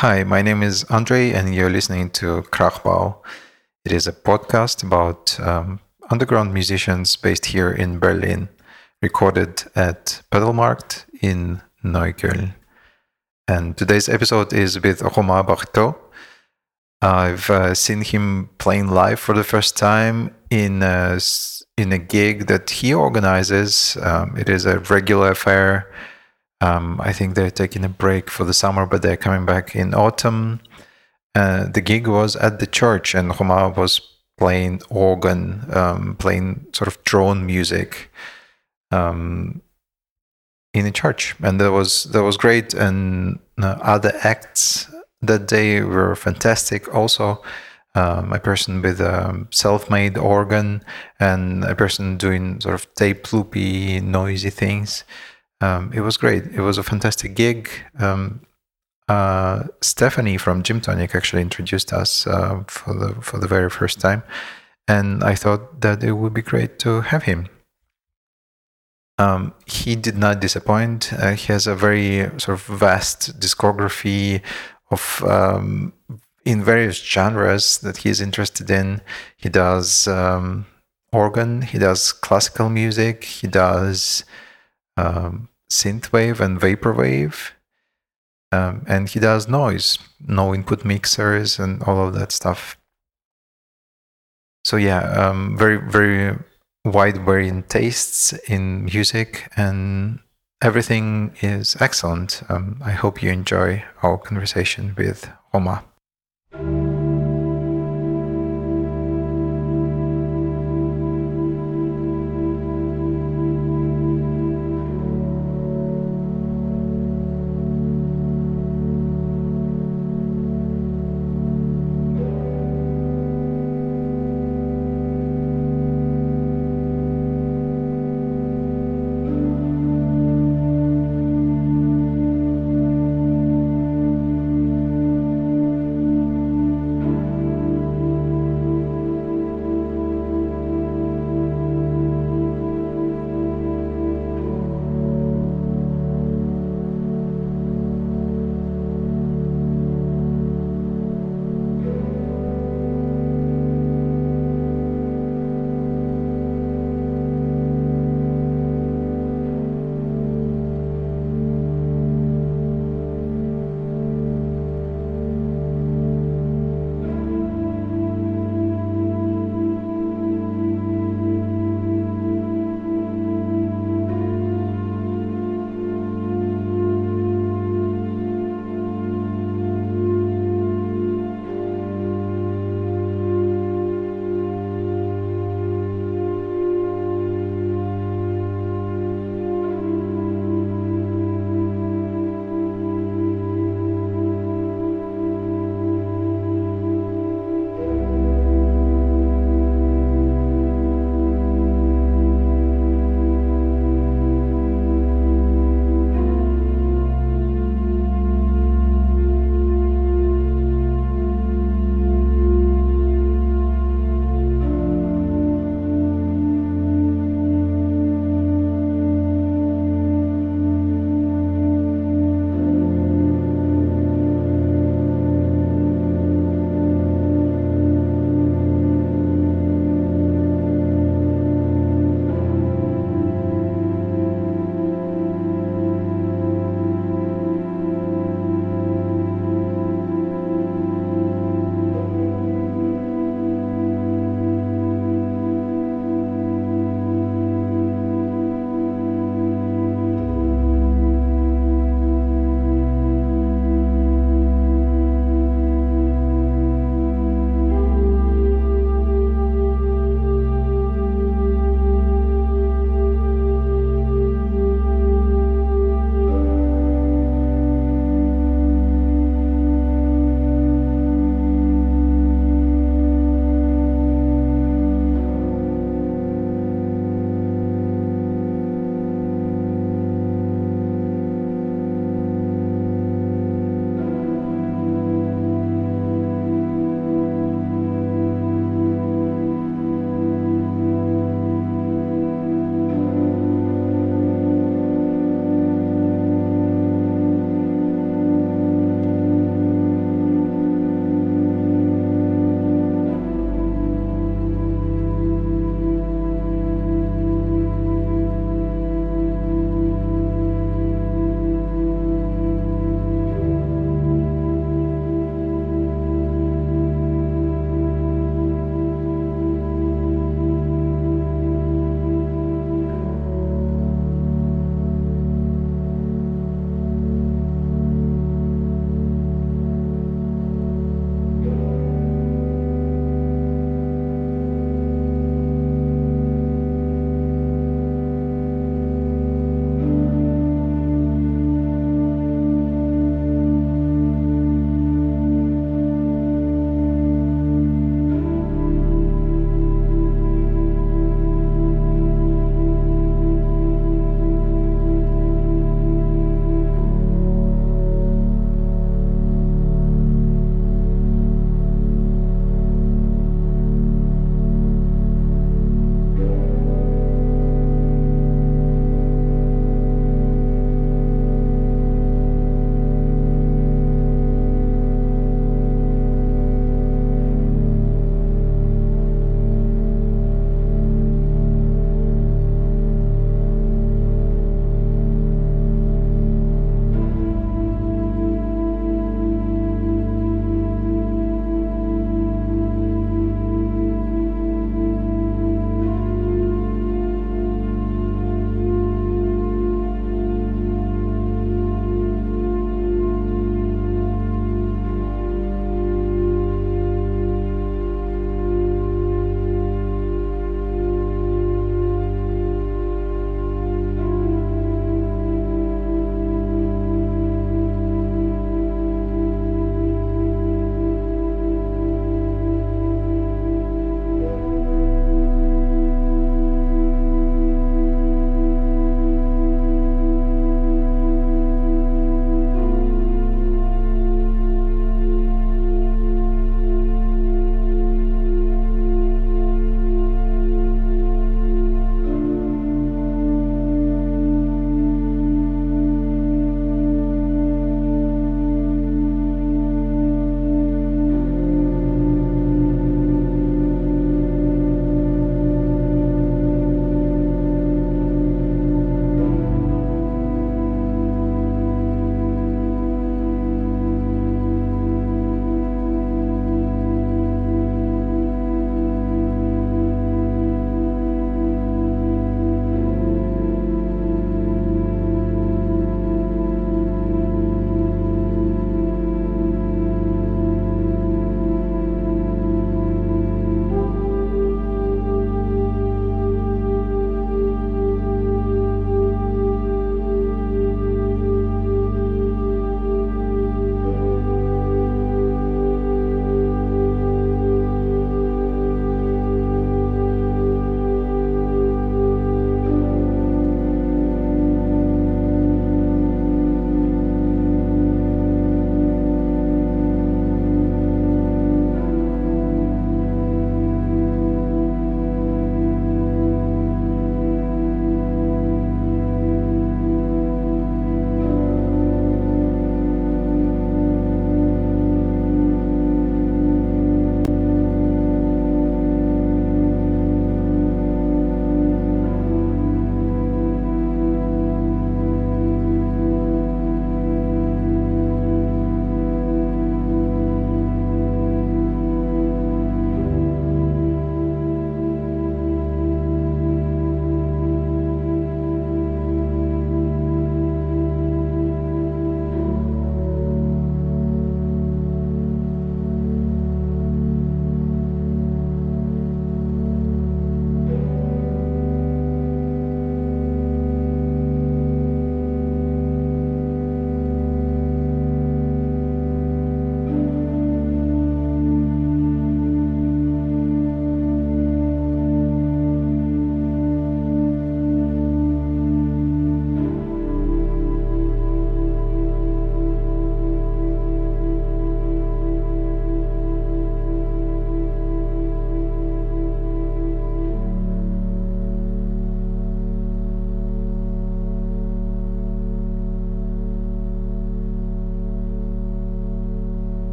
Hi, my name is Andre, and you're listening to Krachbau. It is a podcast about um, underground musicians based here in Berlin, recorded at Pedalmarkt in Neukölln. And today's episode is with Romain Bertheau. I've uh, seen him playing live for the first time in a, in a gig that he organizes. Um, it is a regular affair. Um, I think they're taking a break for the summer, but they're coming back in autumn. Uh, the gig was at the church, and Romain was playing organ, um, playing sort of drone music um, in the church, and that was that was great. And uh, other acts that day were fantastic. Also, um, a person with a self-made organ and a person doing sort of tape loopy, noisy things. Um, it was great. It was a fantastic gig. Um, uh, Stephanie from Gymtonic actually introduced us uh, for the for the very first time, and I thought that it would be great to have him. Um, he did not disappoint. Uh, he has a very sort of vast discography of um, in various genres that he's interested in. He does um, organ, he does classical music, he does um, synthwave and vaporwave, um, and he does noise, no input mixers, and all of that stuff. So yeah, um, very very wide varying tastes in music, and everything is excellent. Um, I hope you enjoy our conversation with Romain.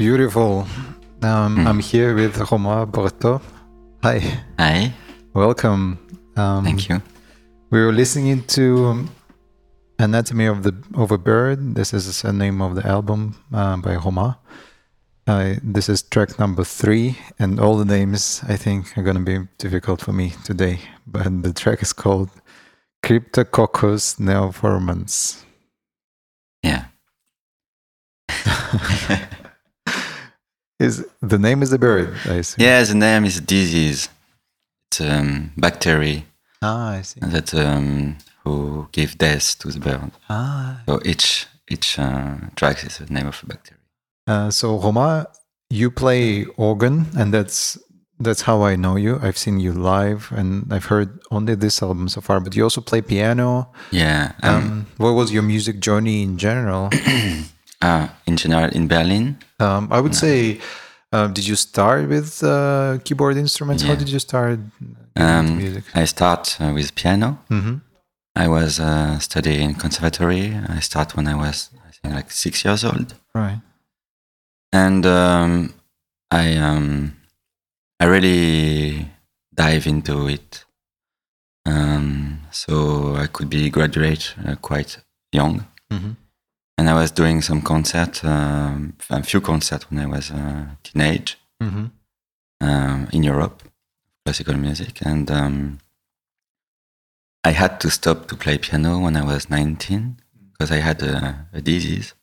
Beautiful. Um, Mm. I'm here with Romain Bertheau. Hi, Hi, welcome. Um, thank you. We were listening to Anatomy of the of a Bird. This is the name of the album uh, by Romain. Uh, this is track number three, and all the names I think are going to be difficult for me today. But the track is called Cryptococcus neoformans. Yeah. Is the name is a bird? I assume. Yeah, the name is disease. It's a um, bacteria Ah, I see. that um, who give death to the bird. Ah. So each each uh, track is the name of a bacteria. Uh, so Roma, you play organ, and that's that's how I know you. I've seen you live, and I've heard only this album so far. But you also play piano. Yeah. Um, Um, what was your music journey in general? uh, in general, in Berlin, Um, I would say, uh, did you start with uh, keyboard instruments? How did you start um, music? I start uh, with piano. hmm I was uh, studying conservatory. I start when I was I think like six years old. Right. and um, I um, I really dive into it. Um, so I could be graduate uh, quite young, hmm and I was doing some concert, um, a few concerts when I was a teenage hmm um, in Europe, classical music, and um, I had to stop to play piano when I was 19 because I had a, a disease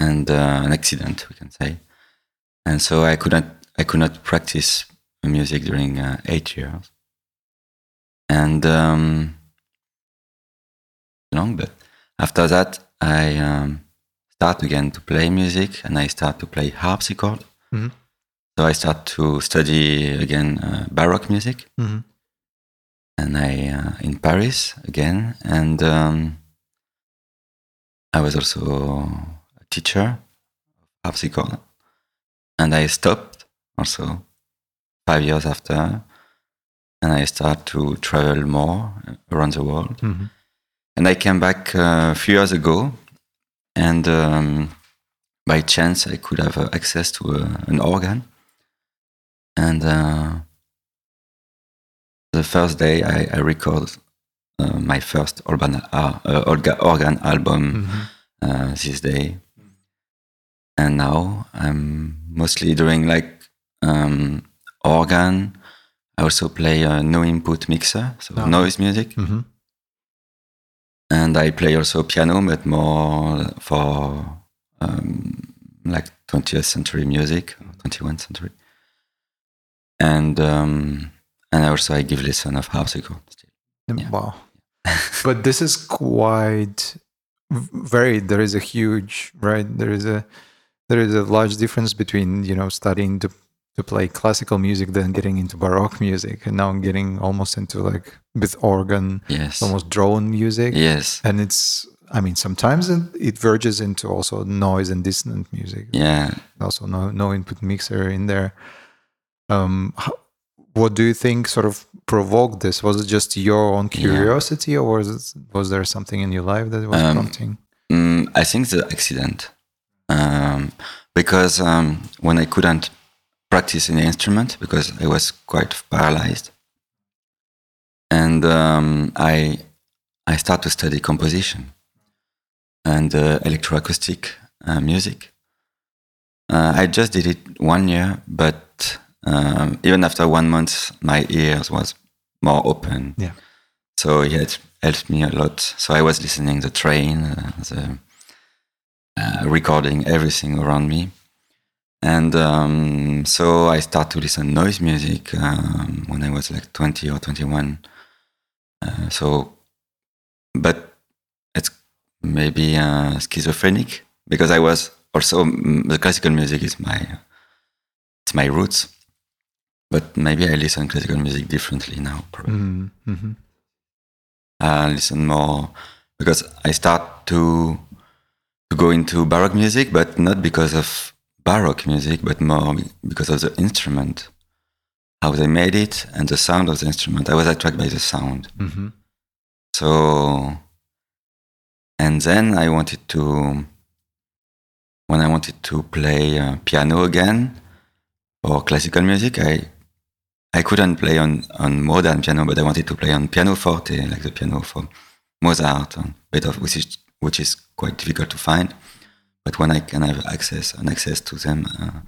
and uh, an accident, we can say, and so I couldn't I could not practice music during uh, eight years, and um, long, but after that I um, start again to play music, and I start to play harpsichord. Mhm. So I start to study again uh, Baroque music, hmm and I uh, in Paris again, and um, I was also a teacher of harpsichord, and I stopped also five years after, and I start to travel more around the world, hmm and I came back uh, a few years ago, and um, by chance I could have uh, access to a, an organ, and uh, the first day I, I recorded uh, my first organ, uh, uh, organ album hmm uh, this day, and now I'm mostly doing like um, organ. I also play a no input mixer, so Oh. noise music. Hmm and I play also piano, but more for um, like 20th century music, 21st century. And um, and also I give lesson of harpsichord. Still. Yeah. Wow. but this is quite v- very there is a huge right there is a there is a large difference between you know studying to to play classical music then getting into baroque music and now I'm getting almost into like with organ Yes. almost drone music Yes. and it's i mean sometimes it, it verges into also noise and dissonant music Yeah. also no no input mixer in there um how, what do you think sort of provoked this was it just your own Yeah. curiosity or was it, was there something in your life that was Um, prompting Mm, I think the accident, um, because um, when I couldn't practice any instrument because I was quite paralyzed, and um, I I start to study composition and uh, electroacoustic uh, music. Uh, I just did it one year, but um, even after one month, my ears was more open. Yeah. So yeah, it helped me a lot. So I was listening the train, uh, the uh, recording everything around me, and um, so I start to listen noise music um, when I was like twenty or twenty-one. Uh, so, but it's maybe uh, schizophrenic because I was also the classical music is my it's my roots, but maybe I listen classical music differently now. Probably. mm hmm I listen more because I start to to go into baroque music, but not because of baroque music, but more because of the instrument, how they made it, and the sound of the instrument. I was attracted by the sound. hmm So, and then I wanted to when I wanted to play uh, piano again or classical music, I I couldn't play on, on modern piano, but I wanted to play on piano forte, like the piano for Mozart or Beethoven, which is which is quite difficult to find. But when I can have access and access to them, uh,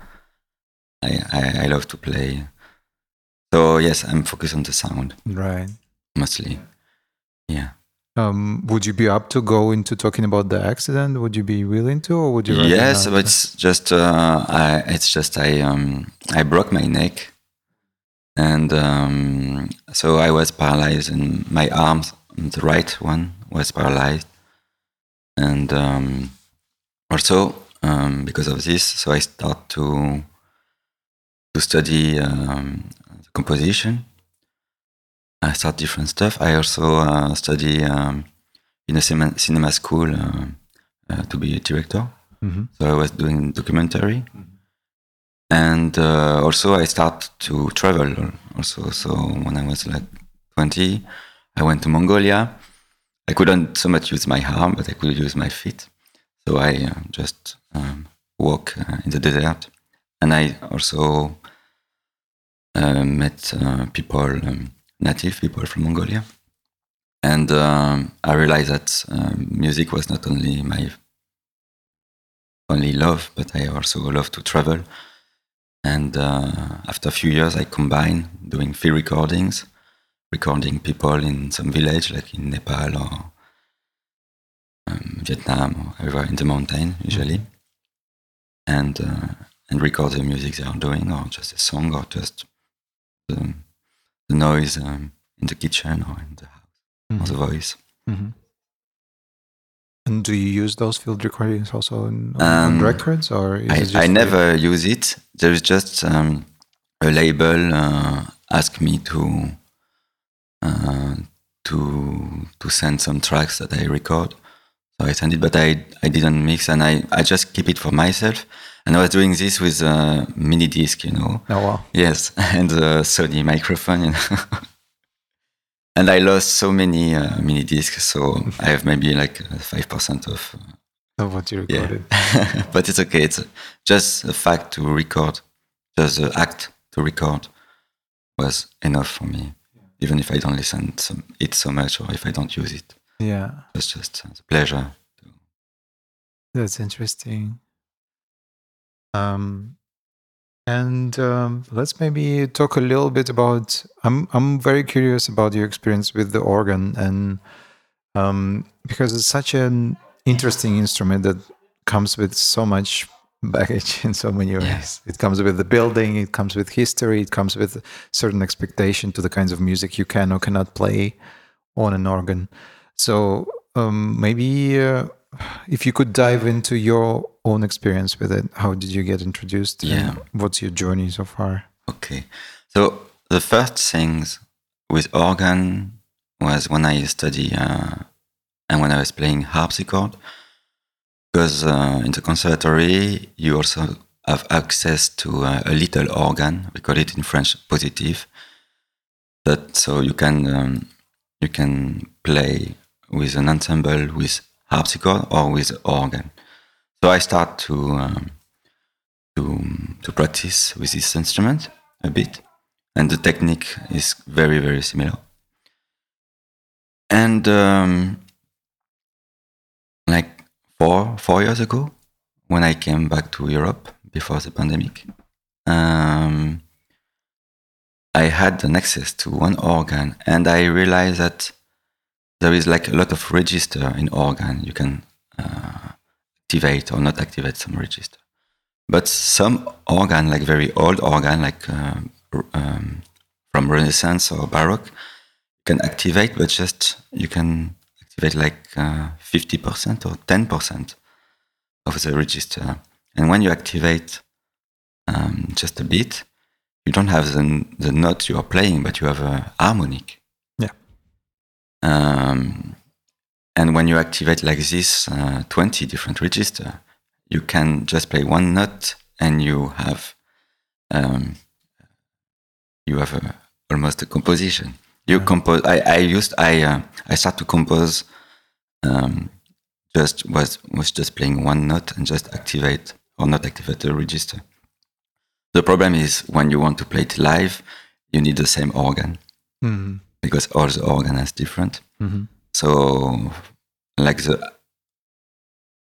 I, I, I love to play. So yes, I'm focused on the sound Right. mostly. Yeah. Um, would you be up to go into talking about the accident? Would you be willing to, or would you? Yes, but it's just uh, I, it's just I um, I broke my neck, and um, so I was paralyzed, and my arms, the right one, was paralyzed, and um, also um, because of this, so I start to to study um, composition. I start different stuff. I also uh, study um, in a cinema, cinema school uh, uh, to be a director. Mhm. So I was doing documentary, and uh, also I start to travel. Also, so when I was like twenty, I went to Mongolia. I couldn't so much use my arm, but I could use my feet. So I uh, just um, walk uh, in the desert, and I also uh, met people, um, native people from Mongolia, and um, I realized that um, music was not only my only love, but I also love to travel. And uh, after a few years, I combine doing field recordings, recording people in some village, like in Nepal or um, Vietnam or everywhere in the mountain, usually, and uh, and record the music they are doing, or just a song, or just the, the noise um, in the kitchen or in the house, or the voice. Mhm. And do you use those field recordings also in, Um, records, or is it I, I never use it. There is just um, a label uh, ask me to uh, to to send some tracks that I record. So I send it, but I I didn't mix, and I I just keep it for myself. And I was doing this with a mini disc, you know. Oh wow! Yes, and a Sony microphone, you know. and I lost so many uh, mini discs, so I have maybe like five percent of uh, Of what you recorded. yeah. but it's okay. It's just a fact to record, just the act to record was enough for me. Even if I don't listen to it so much or if I don't use it, Yeah, it's just a pleasure. that's interesting. Um, and um, let's maybe talk a little bit about. I'm I'm very curious about your experience with the organ, and um, because it's such an interesting instrument that comes with so much baggage in so many ways. Yes. It comes with the building, it comes with history, it comes with certain expectation to the kinds of music you can or cannot play on an organ. So um, maybe uh, if you could dive into your own experience with it, how did you get introduced? and Yeah. what's your journey so far? Okay. So the first things with organ was when I study uh, and when I was playing harpsichord, because uh, in the conservatory you also have access to uh, a little organ. We call it in French positive. That so you can um, you can play with an ensemble with harpsichord or with organ. So I start to um, to to practice with this instrument a bit, and the technique is very very similar. And um, like four four years ago, when I came back to Europe before the pandemic, um, I had an access to one organ, and I realized that there is like a lot of register in organ. You can uh, activate or not activate some register. But some organ, like very old organ, like r- um, from Renaissance or Baroque, can activate, but just you can activate like uh, 50% or 10% of the register. And when you activate um, just a bit, you don't have the, the note you are playing, but you have a harmonic. Yeah. Um, and when you activate like this, uh, 20 different register, you can just play one note and you have um, you have a, almost a composition. You compose. I, I used I uh, I start to compose um, just was was just playing one note and just activate or not activate the register. The problem is when you want to play it live, you need the same organ Mhm. Because all the organ is different. Mhm. So, like the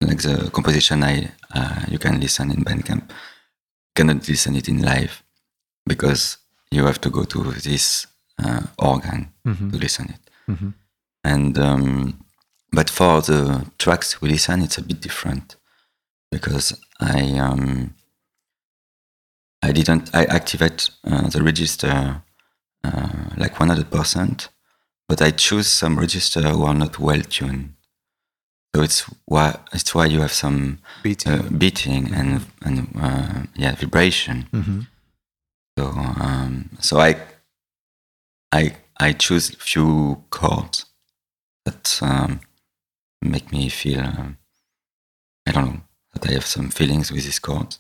like the composition I uh, you can listen in Bandcamp, cannot listen it in live because you have to go to this uh, organ Mhm. to listen it. Mhm. And um, but for the tracks we listen, it's a bit different because I um, I didn't I activate uh, the register uh, like one hundred percent, but I choose some register who are not well tuned. So it's why it's why you have some Beating. uh, beating and and uh, yeah vibration. Mhm. So um, so I I I choose few chords that um, make me feel um, I don't know that I have some feelings with these chords,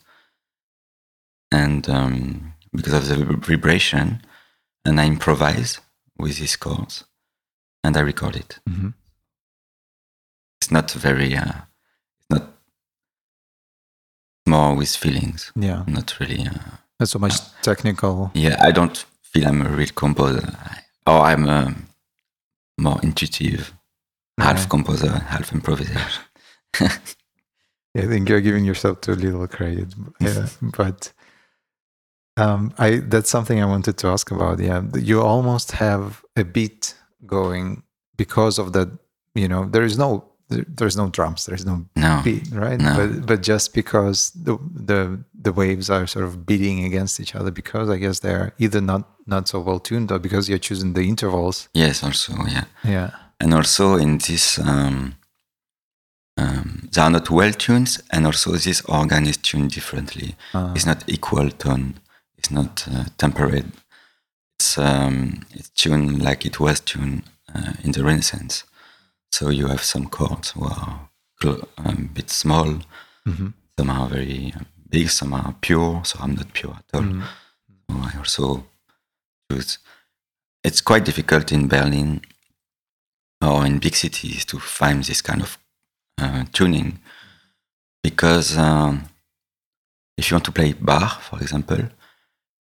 and um, because of the vib- vibration, and I improvise with these chords, and I record it. Mhm. It's not very uh, it's not more with feelings, Yeah. not really. Uh, Not so much technical. Yeah, I don't feel I'm a real composer, or I'm a more intuitive, half composer, half improviser. Yeah, I think you're giving yourself too little credit. Yeah, but um, I that's something I wanted to ask about. Yeah, you almost have a beat going because of that. You know, there is no there's no drums, there's no No, beat, right? No. But but just because the the the waves are sort of beating against each other, because I guess they're either not not so well tuned, or because you're choosing the intervals. yes, also, yeah. Yeah. And also in this, um, um, they are not well tuned, and also this organ is tuned differently. Uh, It's not equal tone. It's not uh, temperate. It's um, it's tuned like it was tuned uh, in the Renaissance. So you have some chords who are cl- um, a bit small, mhm. some are very uh, big, some are pure, so I'm not pure at all. Mhm. So I also choose. It's quite difficult in Berlin or in big cities to find this kind of uh, tuning because um, if you want to play Bach, for example,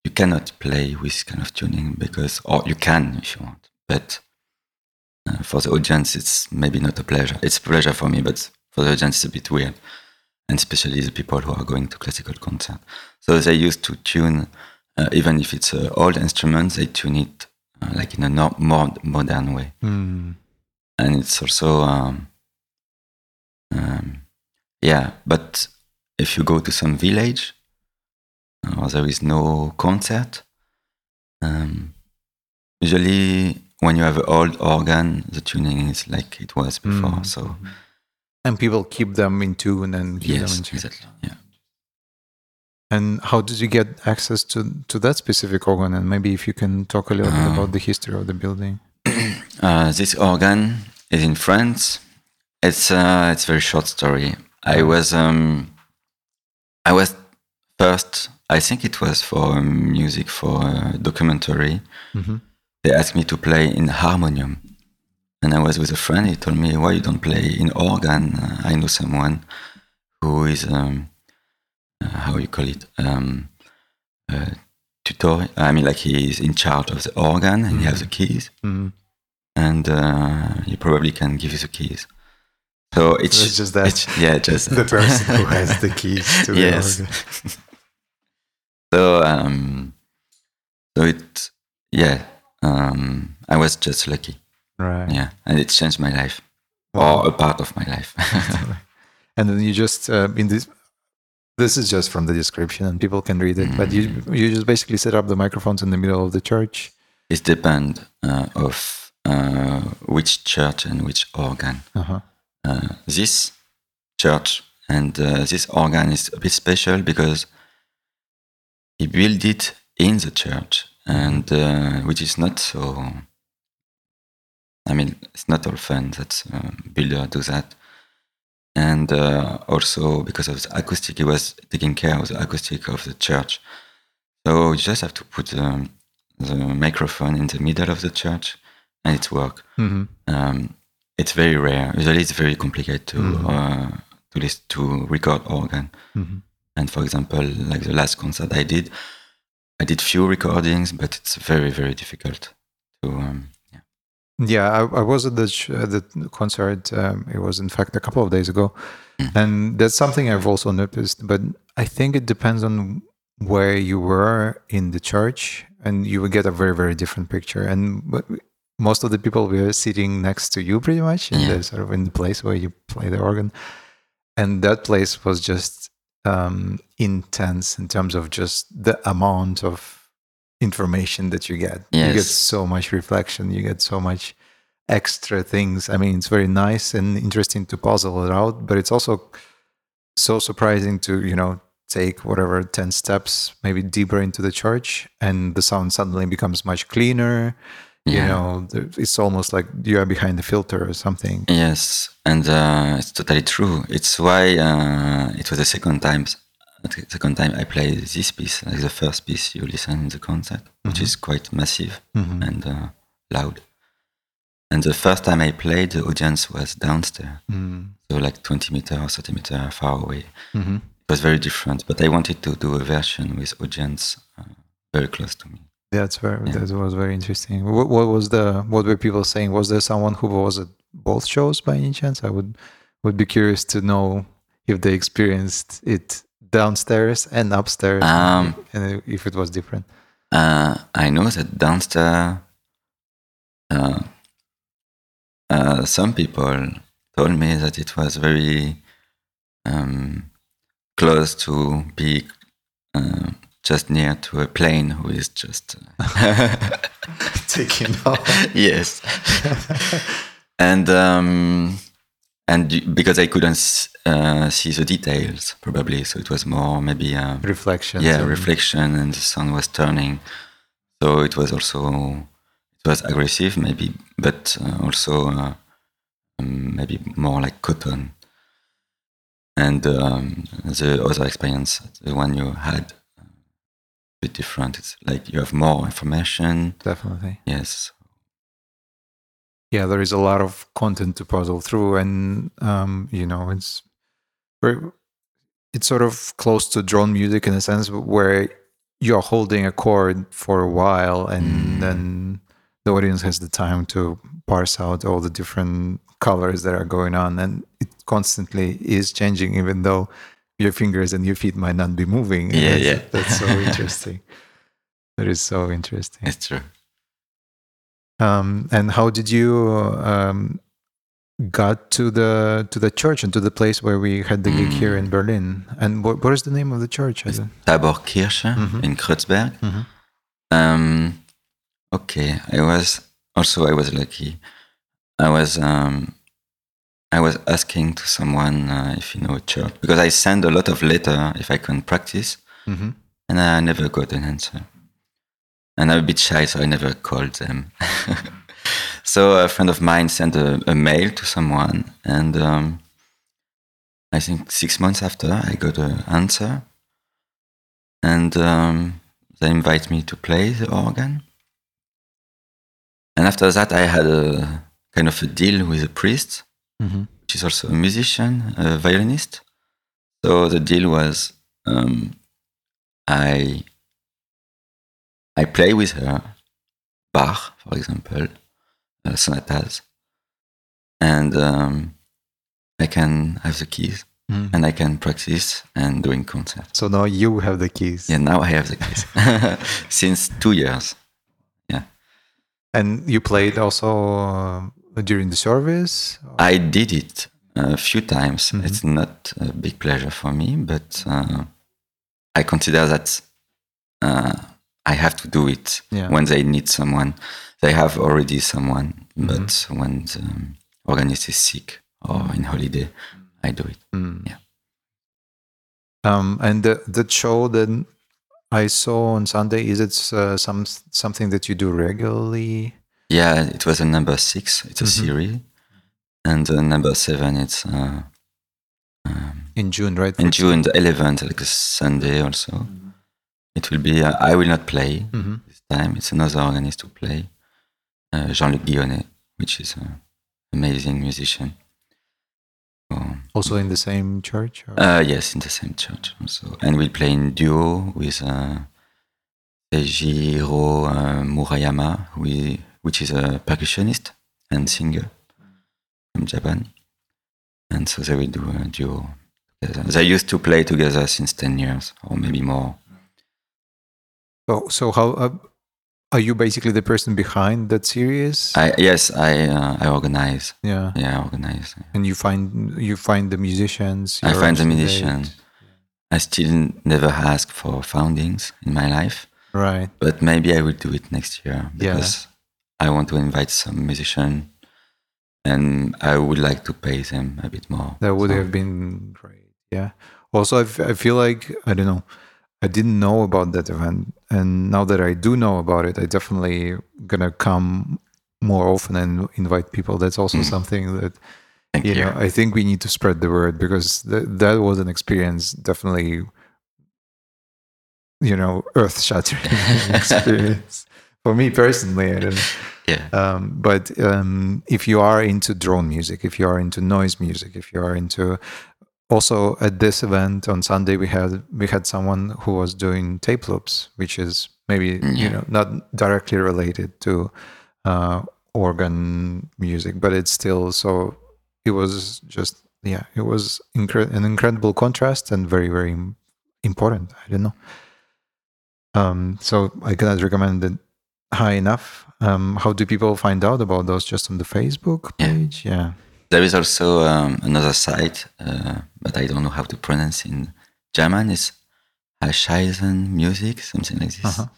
you cannot play with kind of tuning because, or you can if you want, but uh, for the audience, it's maybe not a pleasure. It's a pleasure for me, but for the audience, it's a bit weird, and especially the people who are going to classical concert. So they used to tune, uh, even if it's an old instrument, they tune it uh, like in a no- more modern way Mm. and it's also um, um, yeah but if you go to some village or there is no concert um, usually when you have an old organ the tuning is like it was before Mm. so And people keep them in tune and keep them in tune. exactly yeah And how did you get access to to that specific organ? And maybe if you can talk a little bit about the history of the building. Uh, this organ is in France. It's uh, it's a very short story. I was um, I was first. I think it was for music for a documentary. Mhm. They asked me to play in harmonium, and I was with a friend. He told me, "Why you don't play in organ? Uh, I know someone who is um, uh, how you call it." Um, uh, tutor. I mean, like he is in charge of the organ and he has the keys Mhm. and uh, he probably can give you the keys. So it's, it's just that. it's- yeah, just the person who has the keys to the organ. so um, so it yeah, um, I was just lucky, Right. yeah, and it changed my life Wow. or a part of my life. and then you just uh, in this. This is just from the description, and people can read it. But you Mm. you just basically set up the microphones in the middle of the church. it depends uh, of uh, which church and which organ. Uh-huh. uh, this church and uh, this organ is a bit special because he built it in the church and uh, which is not so i mean it's not often that uh, builder do that and uh, also because of the acoustic he was taking care of the acoustic of the church so you just have to put um, the microphone in the middle of the church and it works hmm um, it's very rare. Usually, it's very complicated to Mhm. uh, to listen to record organ. Mhm. And for example, like the last concert I did, I did few recordings, but it's very very difficult to. Um, yeah. Yeah, I, I was at the sh- at the concert. Um, it was in fact a couple of days ago, Mm. and that's something I've also noticed. But I think it depends on where you were in the church, and you will get a very very different picture. And most of the people were sitting next to you, pretty much, in Yeah. the sort of in the place where you play the organ, and that place was just um, intense in terms of just the amount of information that you get. You get so much reflection. You get so much extra things. I mean, it's very nice and interesting to puzzle it out, but it's also so surprising to you know take whatever 10 steps maybe deeper into the church and the sound suddenly becomes much cleaner you know it's almost like you are behind the filter or something Yes, and uh, it's totally true. It's why uh, it was the second time, the second time I played this piece, like the first piece you listen in the concert, which Mhm. is quite massive Mhm. and uh, loud. And the first time I played, the audience was downstairs, Mm. so like 20 meter or 30 meter far away. Mhm. It was very different, but I wanted to do a version with audience uh, very close to me. That's very. Yeah. That was very interesting. What, what was the? What were people saying? Was there someone who was at both shows by any chance? I would would be curious to know if they experienced it downstairs and upstairs, Um, and if it was different. Uh, I know that downstairs, uh, uh, some people told me that it was very um, close to be uh, just near to a plane who is just. uh, Taking off. yes. and um, and because I couldn't uh, see the details, probably, so it was more maybe. Um, reflections. yeah and- reflection and the sun was turning so it was also it was aggressive maybe but uh, also uh, um, maybe more like cotton and um, the other experience the one you had uh, a bit different it's like you have more information Definitely. yes yeah there is a lot of content to puzzle through and um you know it's very it's sort of close to drone music in a sense where you're holding a chord for a while and Mm. then the audience has the time to parse out all the different colors that are going on and it constantly is changing even though your fingers and your feet might not be moving Yeah, that's, yeah. that's so interesting that is so interesting it's true um, and how did you um, got to the to the church and to the place where we had the gig here in Berlin? And what, what is the name of the church? It's Taborkirche Mhm. in Kreuzberg Mhm. Um, okay, I was also I was lucky. I was um, I was asking to someone uh, if you know a church because I send a lot of letter if I can practice, Mhm. and I never got an answer. And I'm a bit shy, so I never called them. so a friend of mine sent a, a mail to someone, and um, I think six months after I got an answer, and um, they invite me to play the organ. And after that, I had a kind of a deal with a priest, Mhm. which is also a musician, a violinist. So the deal was um, I I play with her Bach, for example, uh, sonatas, and um, I can have the keys Mhm. and I can practice and doing concerts. So now you have the keys. Yeah, now I have the keys since two years. Yeah, and you played also during the service? I did it a few times. Mhm. It's not a big pleasure for me, but uh, I consider that uh, I have to do it Yeah. when they need someone. They have already someone, Mm-hmm. but when the um, organist is sick or in holiday, I do it. Mm. Yeah. Um, and the the show that I saw on Sunday is it uh, some something that you do regularly? Yeah, it was a number six. It's a Mhm. series, and uh, number seven. It's uh, um, In June, right? in June the 11th, like a Sunday also. It will be. Uh, I will not play Mhm. this time. It's another organist to play, uh, Jean-Luc Guionnet, which is a, a amazing musician. So, Also in the same church? Uh, yes, in the same church also. And we'll play in duo with uh, Seijiro Murayama, who is, which is a percussionist and singer from Japan. And so they will do a duo together. They used to play together since 10 years or maybe more. So, so how uh, are you basically the person behind that series? I, yes, I uh, I organize. yeah, Yeah, I organize. and you find you find the musicians. I find the musicians. I still never ask for foundings in my life, Right. but maybe I will do it next year Yeah. because I want to invite some musician, and I would like to pay them a bit more. That would So, have been great. Yeah. Also, I, f- I feel like I don't know. I didn't know about that event, and now that I do know about it, I definitely gonna come more often and invite people. That's also Mm. something that you you. know. I think we need to spread the word because th- that was an experience, definitely, you know, earth-shattering experience for me personally. I don't know. yeah. Um, but um, if you are into drone music, if you are into noise music, if you are into also at this event on Sunday we had we had someone who was doing tape loops, which is maybe you know not directly related to uh, organ music, but it's still so. It was just yeah, it was incre- an incredible contrast and very very important. I don't know. Um, so I cannot recommend it high enough. Um, how do people find out about those? Just on the Facebook page? Yeah. There is also um, another site, uh, but I don't know how to pronounce in German. It's Hascheisen Music, something like this. Uh-huh.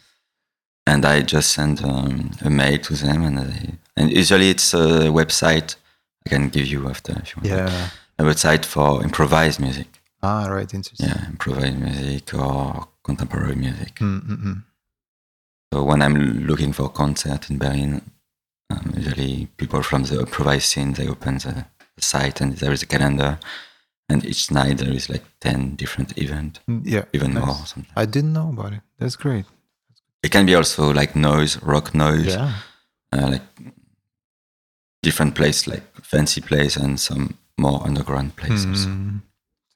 And I just send um, a mail to them, and they, and usually it's a website I can give you after if you want. Yeah. A website for improvised music. Ah, right. Interesting. Yeah, improvised music or contemporary music. Mm-mm-mm. So when I'm looking for a concert in Berlin, um, usually people from the improvised scene they open the, the site and there is a calendar, and each night there is like ten different events, Mm, Yeah. even nice. more. Sometimes. I didn't know about it. That's great. It can be also like noise, rock noise, Yeah. uh, like different place, like fancy place, and some more underground places. Mm,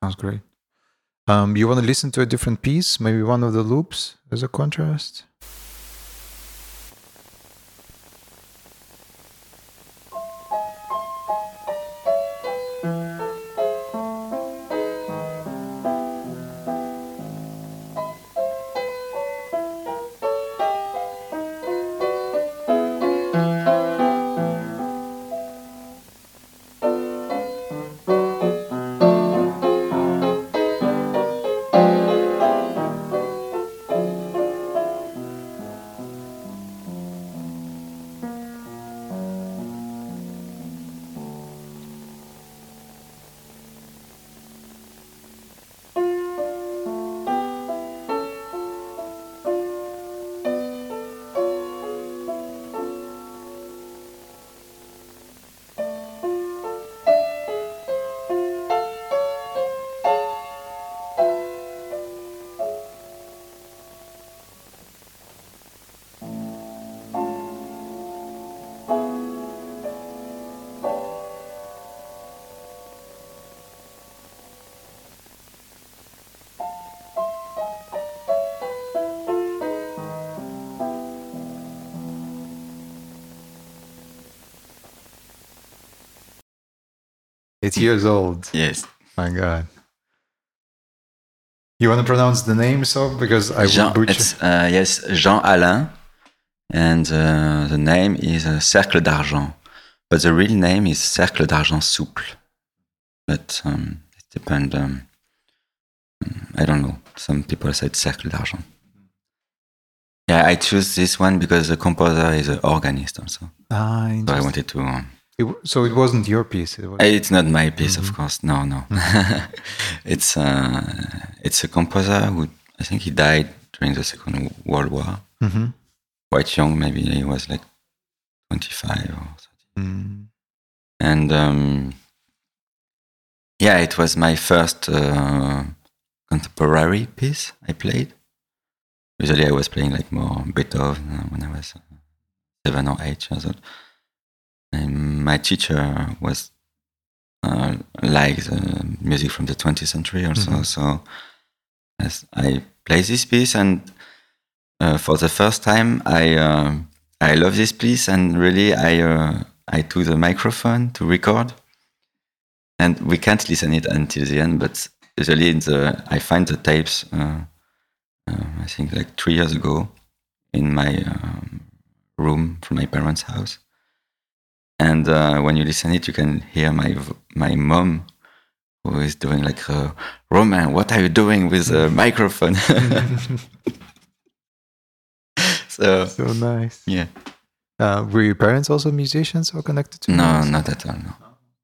sounds great. Um, you want to listen to a different piece? Maybe one of the loops as a contrast? It's years old. Yes, My God. You want to pronounce the name so? Because I Jean, will butcher. it's, uh, yes, Jehan Alain, and uh, the name is uh, Cercle d'Argent, but the real name is Cercle d'Argent Souple. But um, it depends. Um, mm, I don't know. Some people said Cercle d'Argent. Yeah, I choose this one because the composer is an organist also. Ah, So I wanted to. Um, It so it wasn't your piece. It was, it's not my piece, Mhm. of course. No, no. it's uh, it's a composer who I think he died during the Second World War. Mhm. Quite young, maybe he was like twenty-five or something. Mm. And um, yeah, it was my first uh, contemporary piece I played. Usually, I was playing like more Beethoven uh, when I was uh, seven or eight years old. And my teacher was uh, like the music from the 20th century or Mhm. so. So as I play this piece, and uh, for the first time, I uh, I love this piece, and really I uh, I took the microphone to record, and we can't listen it until the end. But usually, in the I find the tapes. Uh, uh, I think like three years ago, in my um, room from my parents' house. And uh, when you listen it, you can hear my my mom, who is doing like, uh, "Romain, what are you doing with a microphone?" so so nice. yeah, Uh, were your parents also musicians or connected to no, music? not at all.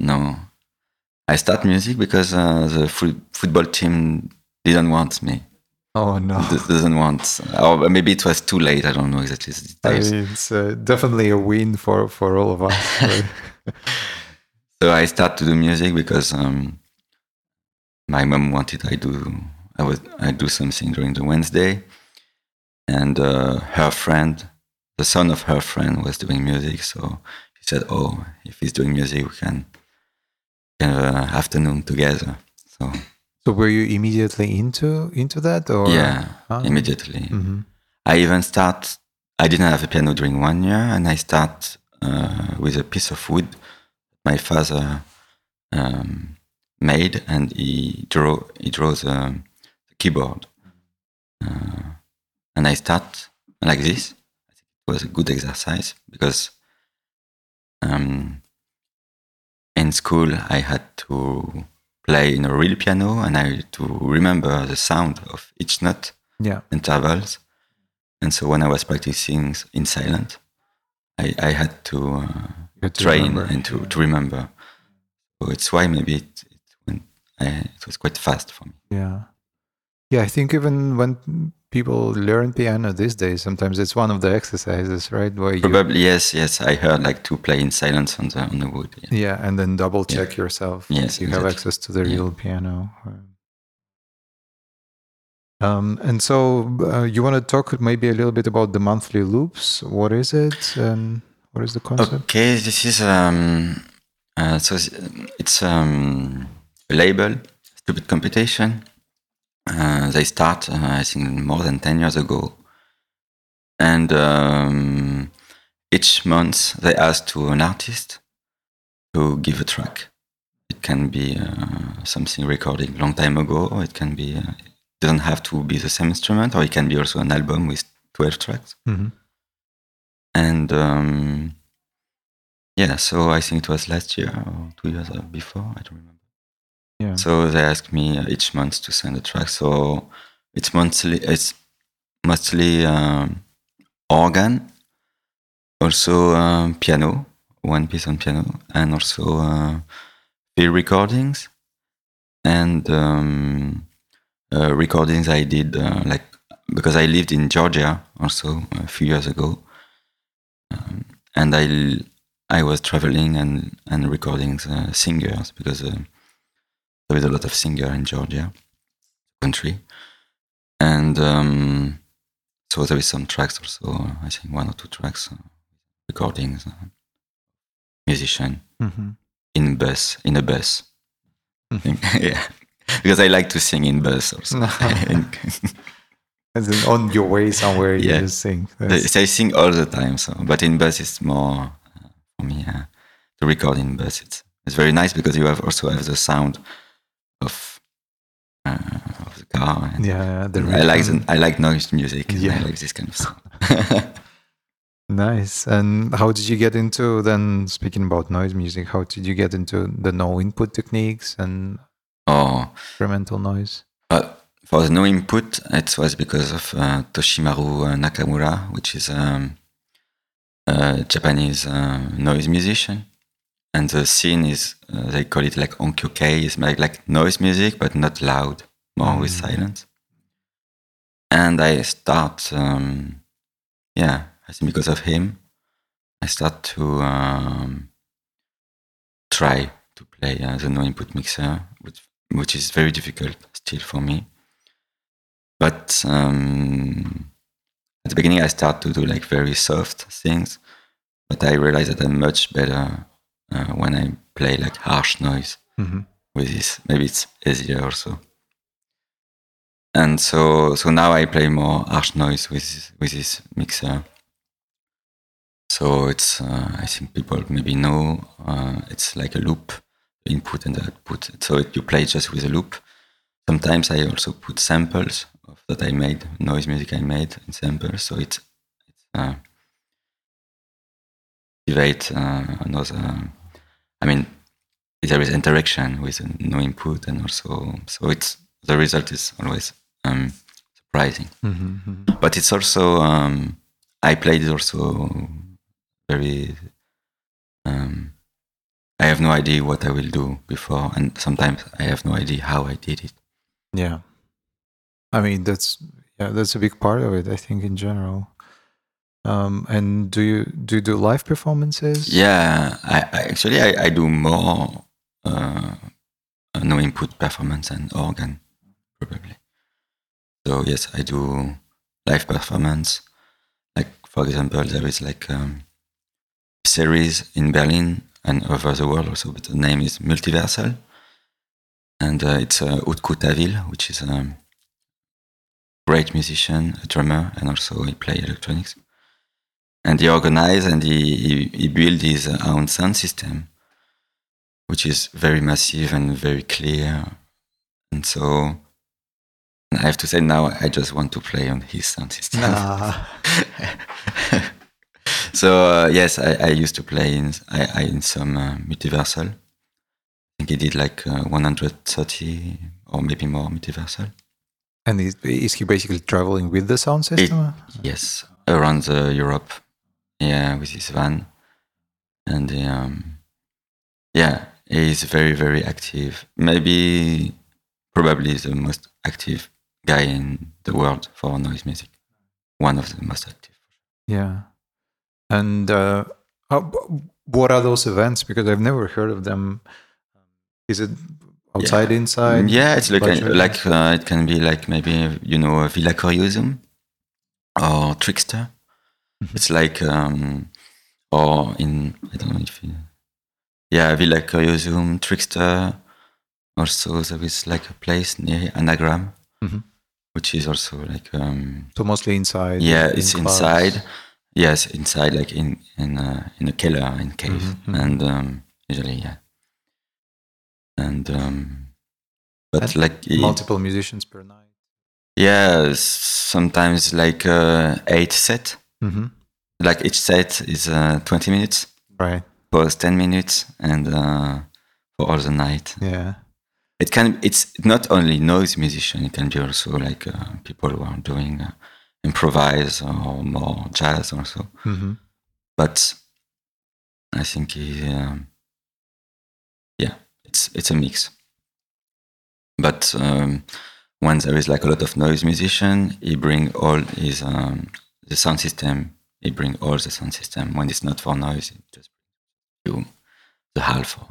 No, no. I start music because uh, the fo- football team didn't want me. Oh no. D- doesn't want, or maybe it was too late. I don't know exactly the I mean, it's uh, definitely a win for, for all of us. So I start to do music because um, my mom wanted I do I was I do something during the Wednesday, and uh, her friend, the son of her friend, was doing music. So she said, "Oh, if he's doing music, we can can have an afternoon together." So so were you immediately into into that or yeah, Ah. immediately. Mhm. I even start. I didn't have a piano during one year, and I start uh, with a piece of wood my father um, made, and he draw he draws a the keyboard, uh, and I start like this. I think it was a good exercise because um, in school I had to play in a real piano, and I had to remember the sound of each note Yeah. intervals. And so when I was practicing in silent, I, I had to, uh, to train remember. and to, to remember. So it's why maybe it, it, went, uh, it was quite fast for me. Yeah. Yeah, I think even when people learn piano these days, sometimes it's one of the exercises, right? Where you Probably yes, yes. I heard like to play in silence on the on the wood. Yeah. Yeah, and then double check yourself. Yes, you have access to the Yeah. real piano. Um, and so uh, you want to talk maybe a little bit about the monthly loops. What is it, and what is the concept? Okay, this is um, uh, so it's um, a label, Stupid Computation. Uh, they start, uh, I think, more than ten years ago, and um, each month they ask to an artist to give a track. It can be uh, something recorded long time ago, or it can be. Uh, it doesn't have to be the same instrument, or it can be also an album with twelve tracks Mhm. and um, yeah so i think it was last year or two years before i don't remember Yeah. so they ask me each month to send a track. So it's monthly it's mostly um, organ also um, piano one piece on piano and also uh, field recordings. And um, uh, recordings i did uh, like because i lived in georgia also a few years ago. Um, and I I was traveling and and recording uh, singers because uh, there is a lot of singer in Georgia country, and um, so there is some tracks also. I think one or two tracks uh, recordings uh, musician Mhm. in bus in a bus. Mhm. yeah, because I like to sing in bus also. As in on your way somewhere, you Yeah. just sing. That's- I sing all the time, so but in bus it's more uh, for me uh, to record in bus. It's it's very nice because you have also have the sound of uh, of the car. And yeah, the I like the, I like noise music. and Yeah. I like this kind of sound. Nice. And how did you get into then? Speaking about noise music, how did you get into the no input techniques and oh, experimental noise? but for the no input, it was because of uh, Toshimaru uh, Nakamura, which is um, a Japanese uh, noise musician. And the scene is, uh, they call it like onkyokei, it's like, like noise music, but not loud, more with Mm. silence. And I start, um, yeah, I think because of him, I start to um, try to play uh, the no input mixer, which, which is very difficult still for me. But um, at the beginning, I start to do like very soft things, but I realized that I'm much better uh, when I play like harsh noise hmm with this. Maybe it's easier also. And so, so now I play more harsh noise with with this mixer. So it's, uh, I think people maybe know, uh, it's like a loop, input and output. So it, you play just with a loop. Sometimes I also put samples of that I made, noise music I made in samples. So it's, it's uh, activate uh, another. I mean, there is interaction with no input, and also so it's the result is always um, surprising. hmm But it's also um, I played it also very. Um, I have no idea what I will do before, and sometimes I have no idea how I did it. Yeah. I mean, that's yeah, that's a big part of it. I think in general. Um, and do you do you do live performances? Yeah, I, I actually I, I do more uh, no input performance and organ probably. So yes, I do live performance. Like for example, there is like um, series in Berlin and over the world also, but the name is Multiversal, and uh, it's uh, Utku Tavil, which is a great musician, a drummer, and also he play electronics and he organized and he, he, he built his own sound system, which is very massive and very clear. And so I have to say now I just want to play on his sound system. Nah. so uh, yes, I, I used to play in I, I in some uh, multiversal. I think he did like uh, 130 or maybe more multiversal. And is, is he basically traveling with the sound system? Yes, around the Europe. Yeah, with his van, and um, yeah, he's very very active. Maybe, probably the most active guy in the world for noise music. One of the most active. yeah. And uh, how, what are those events? Because I've never heard of them. Is it outside, inside? Yeah, it's like like uh, it can be like maybe you know Villa Curiosum or Trickster. Mhm. It's like um, or in I don't know if you, yeah Villa Curiosum Trickster. Also, there is like a place near Anagram, Mhm. which is also like um, So mostly inside. yeah, in it's clubs. inside. Yes, inside, like in in uh, in a keller, in cave, Mhm, mhm. and um, usually yeah, and um, but And like it- Multiple musicians per night. yeah, sometimes like uh, eight set. Hmm Like each set is uh, twenty minutes, Right. plus ten minutes, and uh, for all the night. Yeah. It can. It's not only noise musician. It can be also like uh, people who are doing uh, improvise or more jazz also. hmm but I think he, um, yeah, it's it's a mix. But um, when there is like a lot of noise musician, he bring all his um, the sound system. it bring all the sound system. When it's not for noise, it just you the half for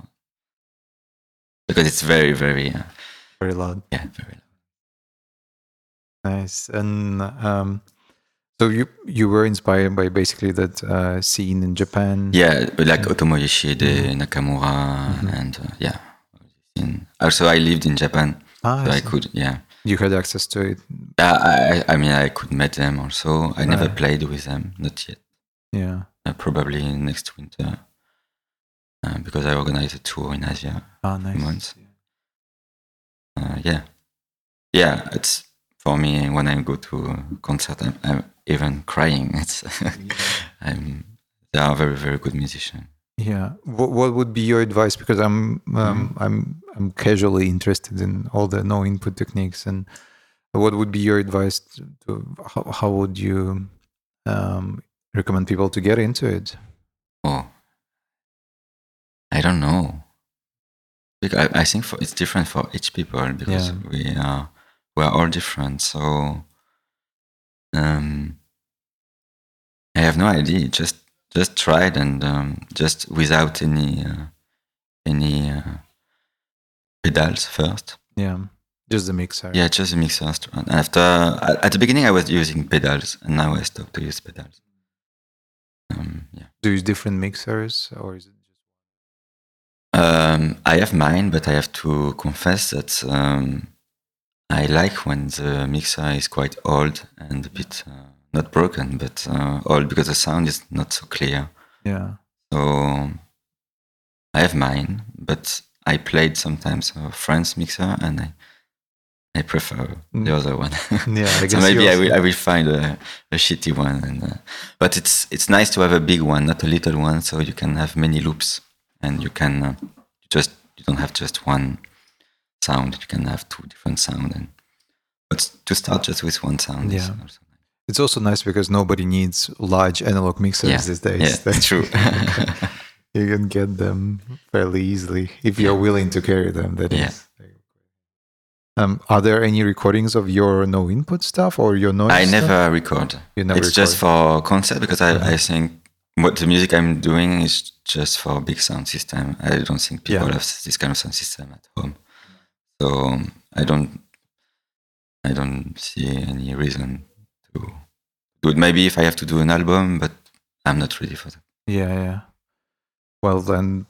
because it's very very uh, Very loud. yeah very loud. Nice. And um, so you you were inspired by basically that uh, scene in Japan. Yeah, like Otomo Yoshihide, Nakamura, Mhm. and uh, yeah. Also, I lived in Japan, Ah, so I I could, yeah. You had access to it. Yeah, I, I mean, I could meet them also. I never played with them, not yet. Yeah. Uh, probably next winter, uh, because I organized a tour in Asia. Ah, nice. months. Uh, yeah, yeah. It's for me when I go to a concert, I'm, I'm even crying. It's, I'm. They are very, very good musicians. Yeah. What what would be your advice? Because I'm um, Mm-hmm. I'm I'm casually interested in all the no input techniques, and what would be your advice to, to how, how would you um, recommend people to get into it? Oh, I don't know. Because I, I think for, it's different for each people because Yeah. we are we are all different. So um, I have no idea. Just just tried and um, just without any uh, any uh, pedals first. Yeah. Just the mixer. Yeah, just the mixer. And after at at the beginning, I was using pedals, and now I stopped to use pedals. Um, yeah. Do you use different mixers or is it just Um, I have mine, but I have to confess that um, I like when the mixer is quite old and a bit uh, not broken, but uh, old because the sound is not so clear. yeah? So I have mine, but I played sometimes a French mixer, and I I prefer Mm. the other one. Yeah, I so maybe I will I will find a, a shitty one, and uh, but it's it's nice to have a big one, not a little one, so you can have many loops, and you can uh, just you don't have just one sound. You can have two different sound, and but to start just with one sound. is Yeah. It's also nice because nobody needs large analog mixers Yeah, these days. yeah, that's true. you can get them fairly easily if you're willing to carry them. That is. Yeah. Um, are there any recordings of your no input stuff or your noise? I stuff? never record. You never it's just for concert because I. I think what the music I'm doing is just for big sound system. I don't think people Yeah. have this kind of sound system at home. So um, I don't I don't see any reason to do it. Maybe if I have to do an album, but I'm not ready for that. Yeah, yeah. Well, then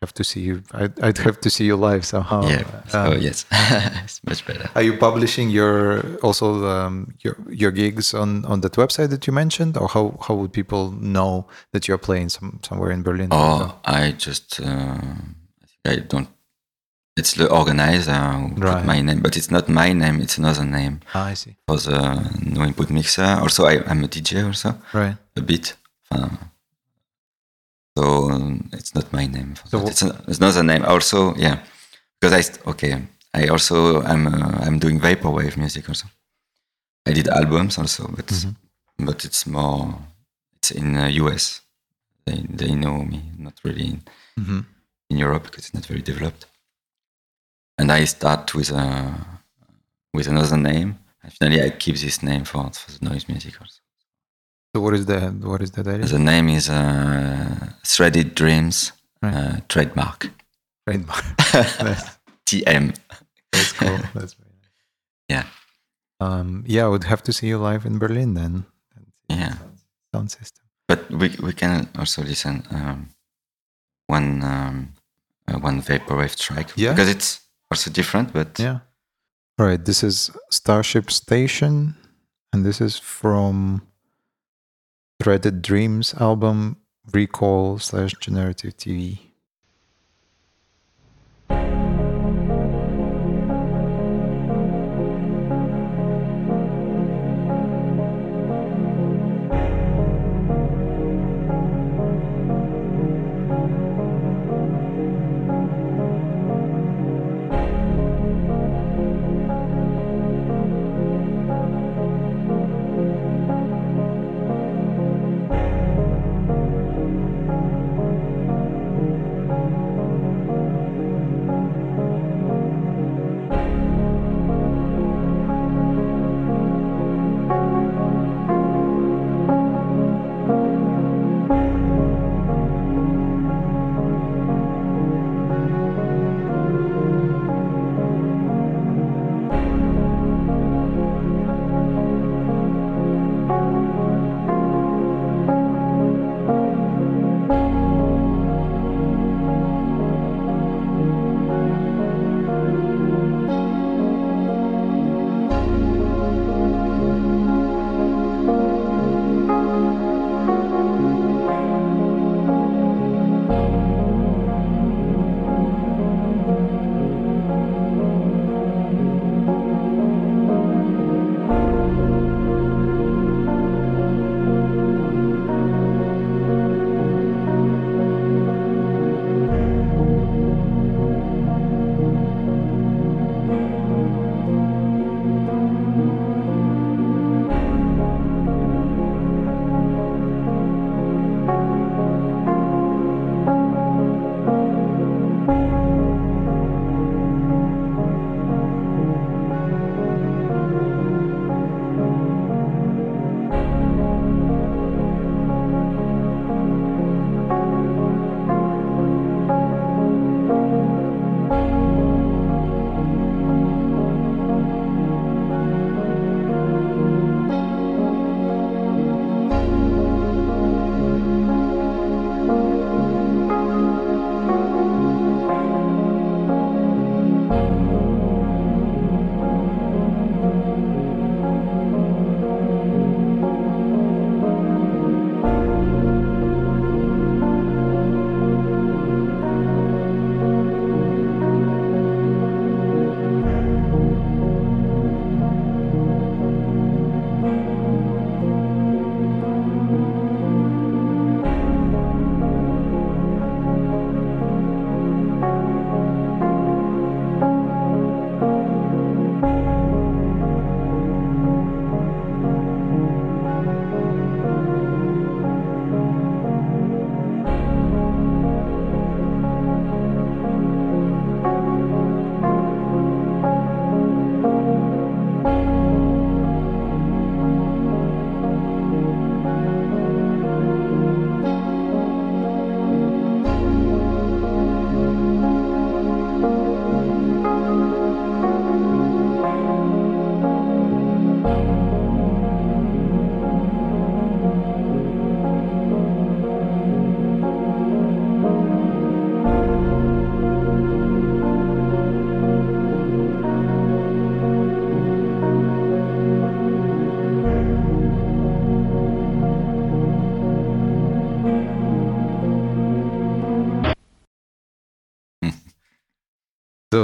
have to see you. I'd, I'd have to see you live somehow. yeah. So Um, yes, it's much better. Are you publishing your also um, your your gigs on on that website that you mentioned, or how how would people know that you're playing some somewhere in Berlin? Or I just uh, I don't. It's the organizer who Right. put my name, but it's not my name. It's another name. Ah, I see. for the no input mixer. Also, I, I'm a DJ also Right. a bit. Uh, so um, it's not my name. So it's, a, it's another name. Also, yeah, because I st- okay. I also I'm uh, I'm doing vaporwave music also. I did albums also, but Mhm. but it's more it's in uh, US. They they know me, not really in, hmm in Europe because it's not very developed. And I start with a with another name. And finally, I keep this name for, for the noise music also. So what is the what is idea? The name is uh, Threaded Dreams Right. uh, trademark. Trademark. TM. that's cool. That's very nice. Yeah. Um, yeah, I would have to see you live in Berlin then. the Yeah. sound- Sound system. But we we can also listen um, one um, uh, one vaporwave track Yeah. because it's also different. But Yeah. All right. This is Starship Station, and this is from Threaded Dreams album Recall slash Generative TV.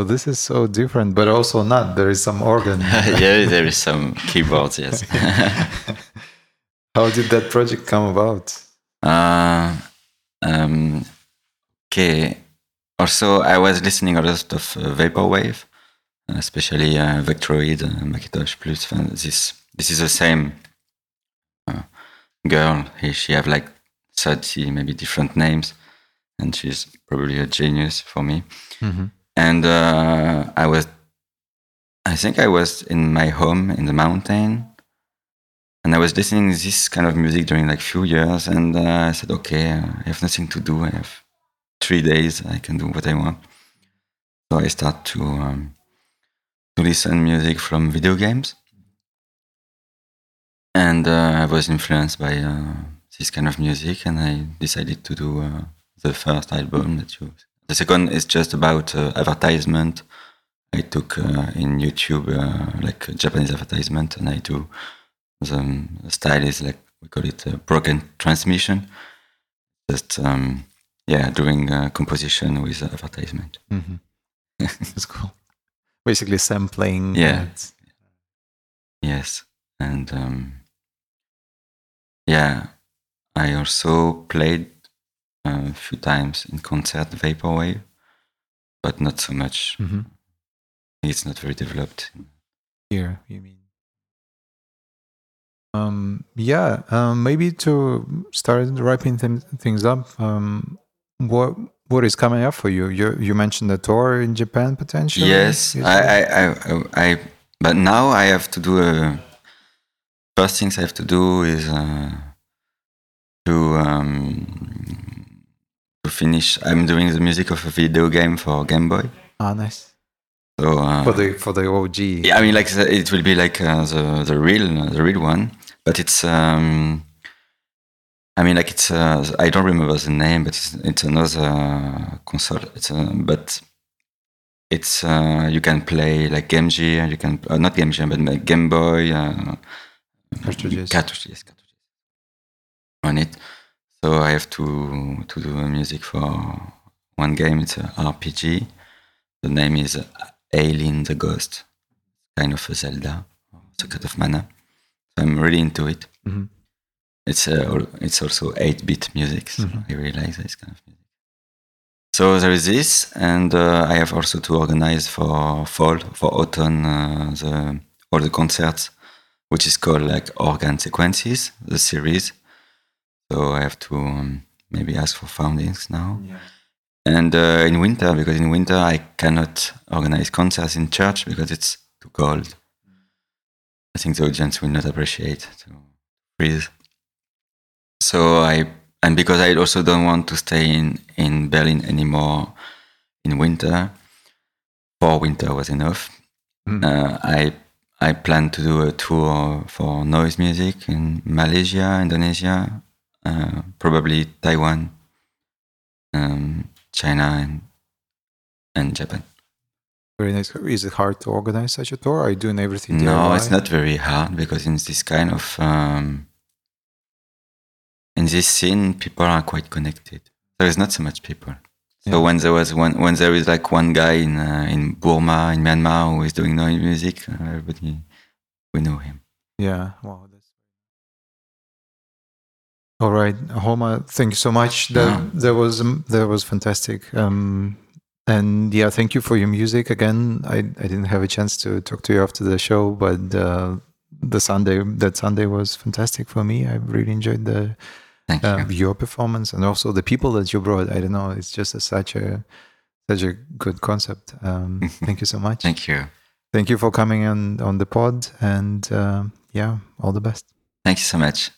This is so different, but also not. There is some organ. yeah, there is some keyboards. Yes. How did that project come about? Uh, um, okay. Also, I was listening a lot of uh, vaporwave, especially uh, Vektroid, uh, Macintosh Plus. This this is the same uh, girl. He, she have like thirty maybe different names, and she's probably a genius for me. Mm-hmm. And uh, I was, I think I was in my home in the mountain and I was listening to this kind of music during like few years, and uh, I said, okay, uh, I have nothing to do. I have three days. I can do what I want. So I start to um, to listen music from video games, and uh, I was influenced by uh, this kind of music, and I decided to do uh, the first album that you. The second is just about uh, advertisement. I took in YouTube like Japanese advertisement, and I do the style is like we call it a broken transmission. Just um, yeah, doing uh, composition with advertisement. Mm-hmm. That's cool. Basically sampling. Yeah. And... Yes, and um, yeah, I also played a few times in concert vaporwave, but not so much. Mm-hmm. It's not very developed. Here, you mean? Um, yeah, um, maybe to start wrapping th- things up. Um, what what is coming up for you? You you mentioned a tour in Japan potentially. Yes, I, I, I, I, But now I have to do a. First things I have to do is uh, to um, to finish. I'm doing the music of a video game for Game Boy. Ah, nice. So uh, for the for the OG. Yeah, I mean, like it will be like uh, the the real the real one but it's um, I mean, like it's uh, I don't remember the name, but it's, it's another console. It's a, but it's uh, you can play like Game Gear, you can uh, not Game Gear, but like Game Boy uh, cartridges. cartridges, cartridges on it. So I have to to do music for one game. It's an RPG. The name is Ailyn the Ghost, kind of a Zelda, Secret of Mana. I'm really into it. Mm-hmm. It's uh, it's also eight bit music, so mm-hmm. I really like this kind of music. So there is this, and uh, I have also to organize for fall, for autumn, uh, the all the concerts, which is called like organ sequences, the series. So I have to um, maybe ask for fundings now. Yeah. And uh, in winter, because in winter I cannot organize concerts in church because it's too cold. I think the audience will not appreciate to freeze. So I and because I also don't want to stay in in Berlin anymore in winter. For winter was enough. Mm. Uh, I I plan to do a tour for noise music in Malaysia, Indonesia, uh, probably Taiwan, um, China, and and Japan. Very nice. Is it hard to organize such a tour? Are you doing everything? No, DIY? it's not very hard because in this kind of um, in this scene, people are quite connected. There is not so much people. So yeah. when there was one, when there is like one guy in uh, in Burma, in Myanmar, who is doing noise music, uh, everybody we know him. Yeah. Wow. All right, Homa. Thank you so much. That yeah. that was um, that was fantastic. Um, and yeah, thank you for your music again. I, I didn't have a chance to talk to you after the show, but uh, the Sunday that Sunday was fantastic for me. I really enjoyed the uh, you. your performance and also the people that you brought. I don't know, it's just a, such a such a good concept. Um, thank you so much. thank you. Thank you for coming on on the pod, and uh, yeah, all the best. Thank you so much.